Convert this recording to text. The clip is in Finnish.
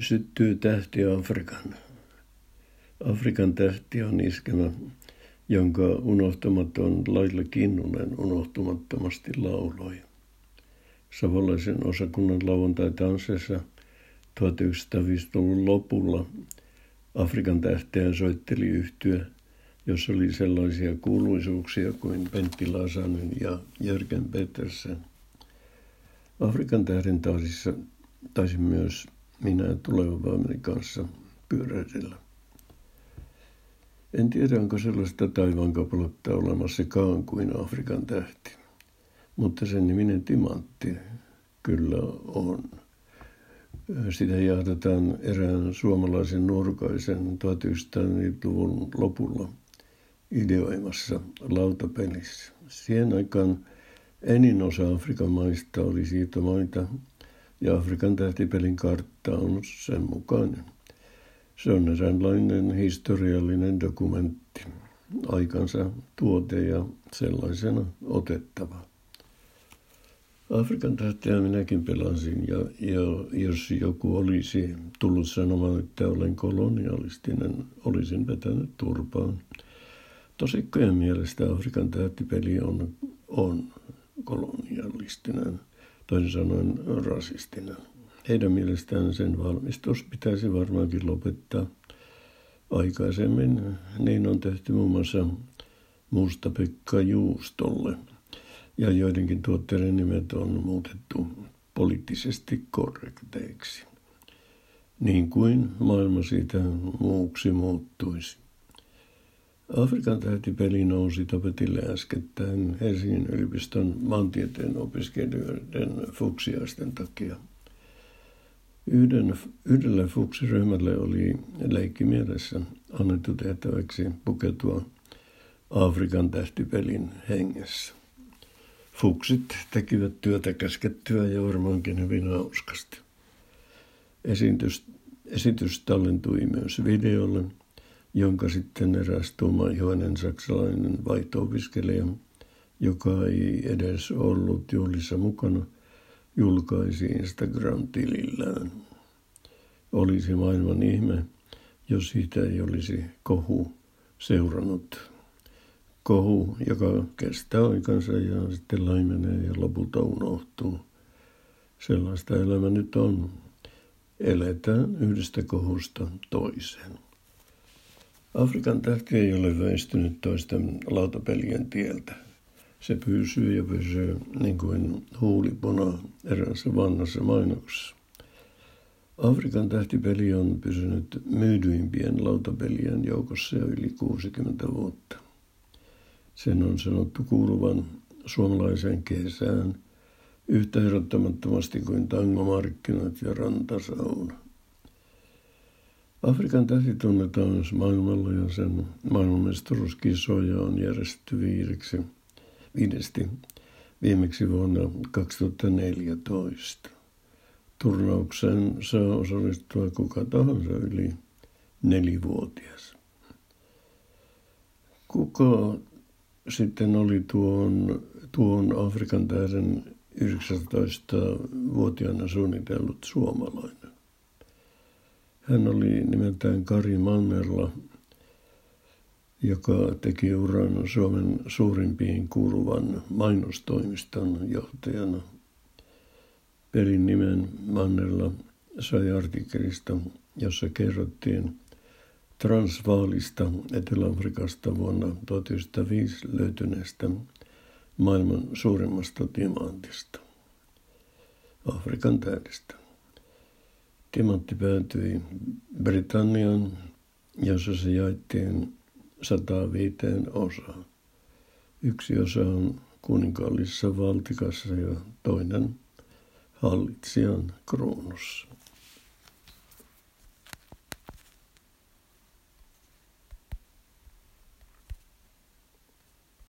syttyy tähti Afrikan. Afrikan tähti on iskemä, jonka unohtamaton Laila Kinnunen unohtumattomasti lauloi. Savolaisen osakunnan lauantai-tanssissa 1950-luvun lopulla Afrikan tähteä soitteli yhtyä, jossa oli sellaisia kuuluisuuksia kuin Pentti Lasanen ja Jörgen Petersen. Afrikan tähden taisin myös minä tulevan vaimoni kanssa pyöräydellä. En tiedä, onko sellaista taivaan kappaletta olemassakaan kuin Afrikan tähti, mutta sen niminen timantti kyllä on. Sitä jahdataan erään suomalaisen nuorukaisen 1900-luvun lopulla ideoimassa lautapelissä. Siihen aikaan enin osa Afrikan maista oli siirtomaita ja Afrikan tähtipelin kartta on sen mukainen. Se on eräänlainen historiallinen dokumentti, aikansa tuote ja sellaisena otettava. Afrikan tähteä minäkin pelasin ja, ja jos joku olisi tullut sanomaan, että olen kolonialistinen, olisin vetänyt turpaan. Tosikkojen mielestä Afrikan tähtipeli on, on kolonialistinen, toisin sanoen rasistinen. Heidän mielestään sen valmistus pitäisi varmaankin lopettaa aikaisemmin. Niin on tehty muun muassa Musta Pekka Juustolle. Ja joidenkin tuotteiden nimet on muutettu poliittisesti korrekteiksi. Niin kuin maailma siitä muuksi muuttuisi. Afrikan tähtipeli nousi tapetille äskettäin Helsingin yliopiston maantieteen opiskelijoiden fuksiaisten takia. Yhden, yhdelle fuksiryhmälle oli leikki mielessä annettu tehtäväksi pukeutua Afrikan tähtipelin hengessä. Fuksit tekivät työtä käskettyä ja varmaankin hyvin hauskasti. Esitys, esitys tallentui myös videolle – jonka sitten eräs tuomaihoinen saksalainen vaihto-opiskelija, joka ei edes ollut juhlissa mukana, julkaisi Instagram-tilillään. Olisi maailman ihme, jos siitä ei olisi kohu seurannut. Kohu, joka kestää aikansa ja sitten laimenee ja lopulta unohtuu. Sellaista elämä nyt on. Eletään yhdestä kohusta toiseen. Afrikan tähti ei ole väistynyt toisten lautapelien tieltä. Se pysyy ja pysyy niin kuin huulipuna eräässä vanhassa mainoksessa. Afrikan tähtipeli on pysynyt myydyimpien lautapelien joukossa jo yli 60 vuotta. Sen on sanottu kuuluvan suomalaiseen kesään yhtä erottamattomasti kuin tangomarkkinat ja rantasauna. Afrikan tähti tunnetaan maailmalla ja sen maailmanmestaruuskisoja on järjestetty viideksi, viidesti viimeksi vuonna 2014. Turnaukseen saa osallistua kuka tahansa yli nelivuotias. Kuka sitten oli tuon, tuon Afrikan tähden 19-vuotiaana suunnitellut suomalainen? Hän oli nimeltään Kari Mannerla, joka teki uran Suomen suurimpiin kuuluvan mainostoimiston johtajana. Pelin nimen Mannerla sai artikkelista, jossa kerrottiin Transvaalista Etelä-Afrikasta vuonna 1905 löytyneestä maailman suurimmasta timantista, Afrikan tähdestä. Timantti päätyi Britannian, jossa se jaettiin 105 osaan. Yksi osa on kuninkaallisessa valtikassa ja toinen hallitsijan kruunussa.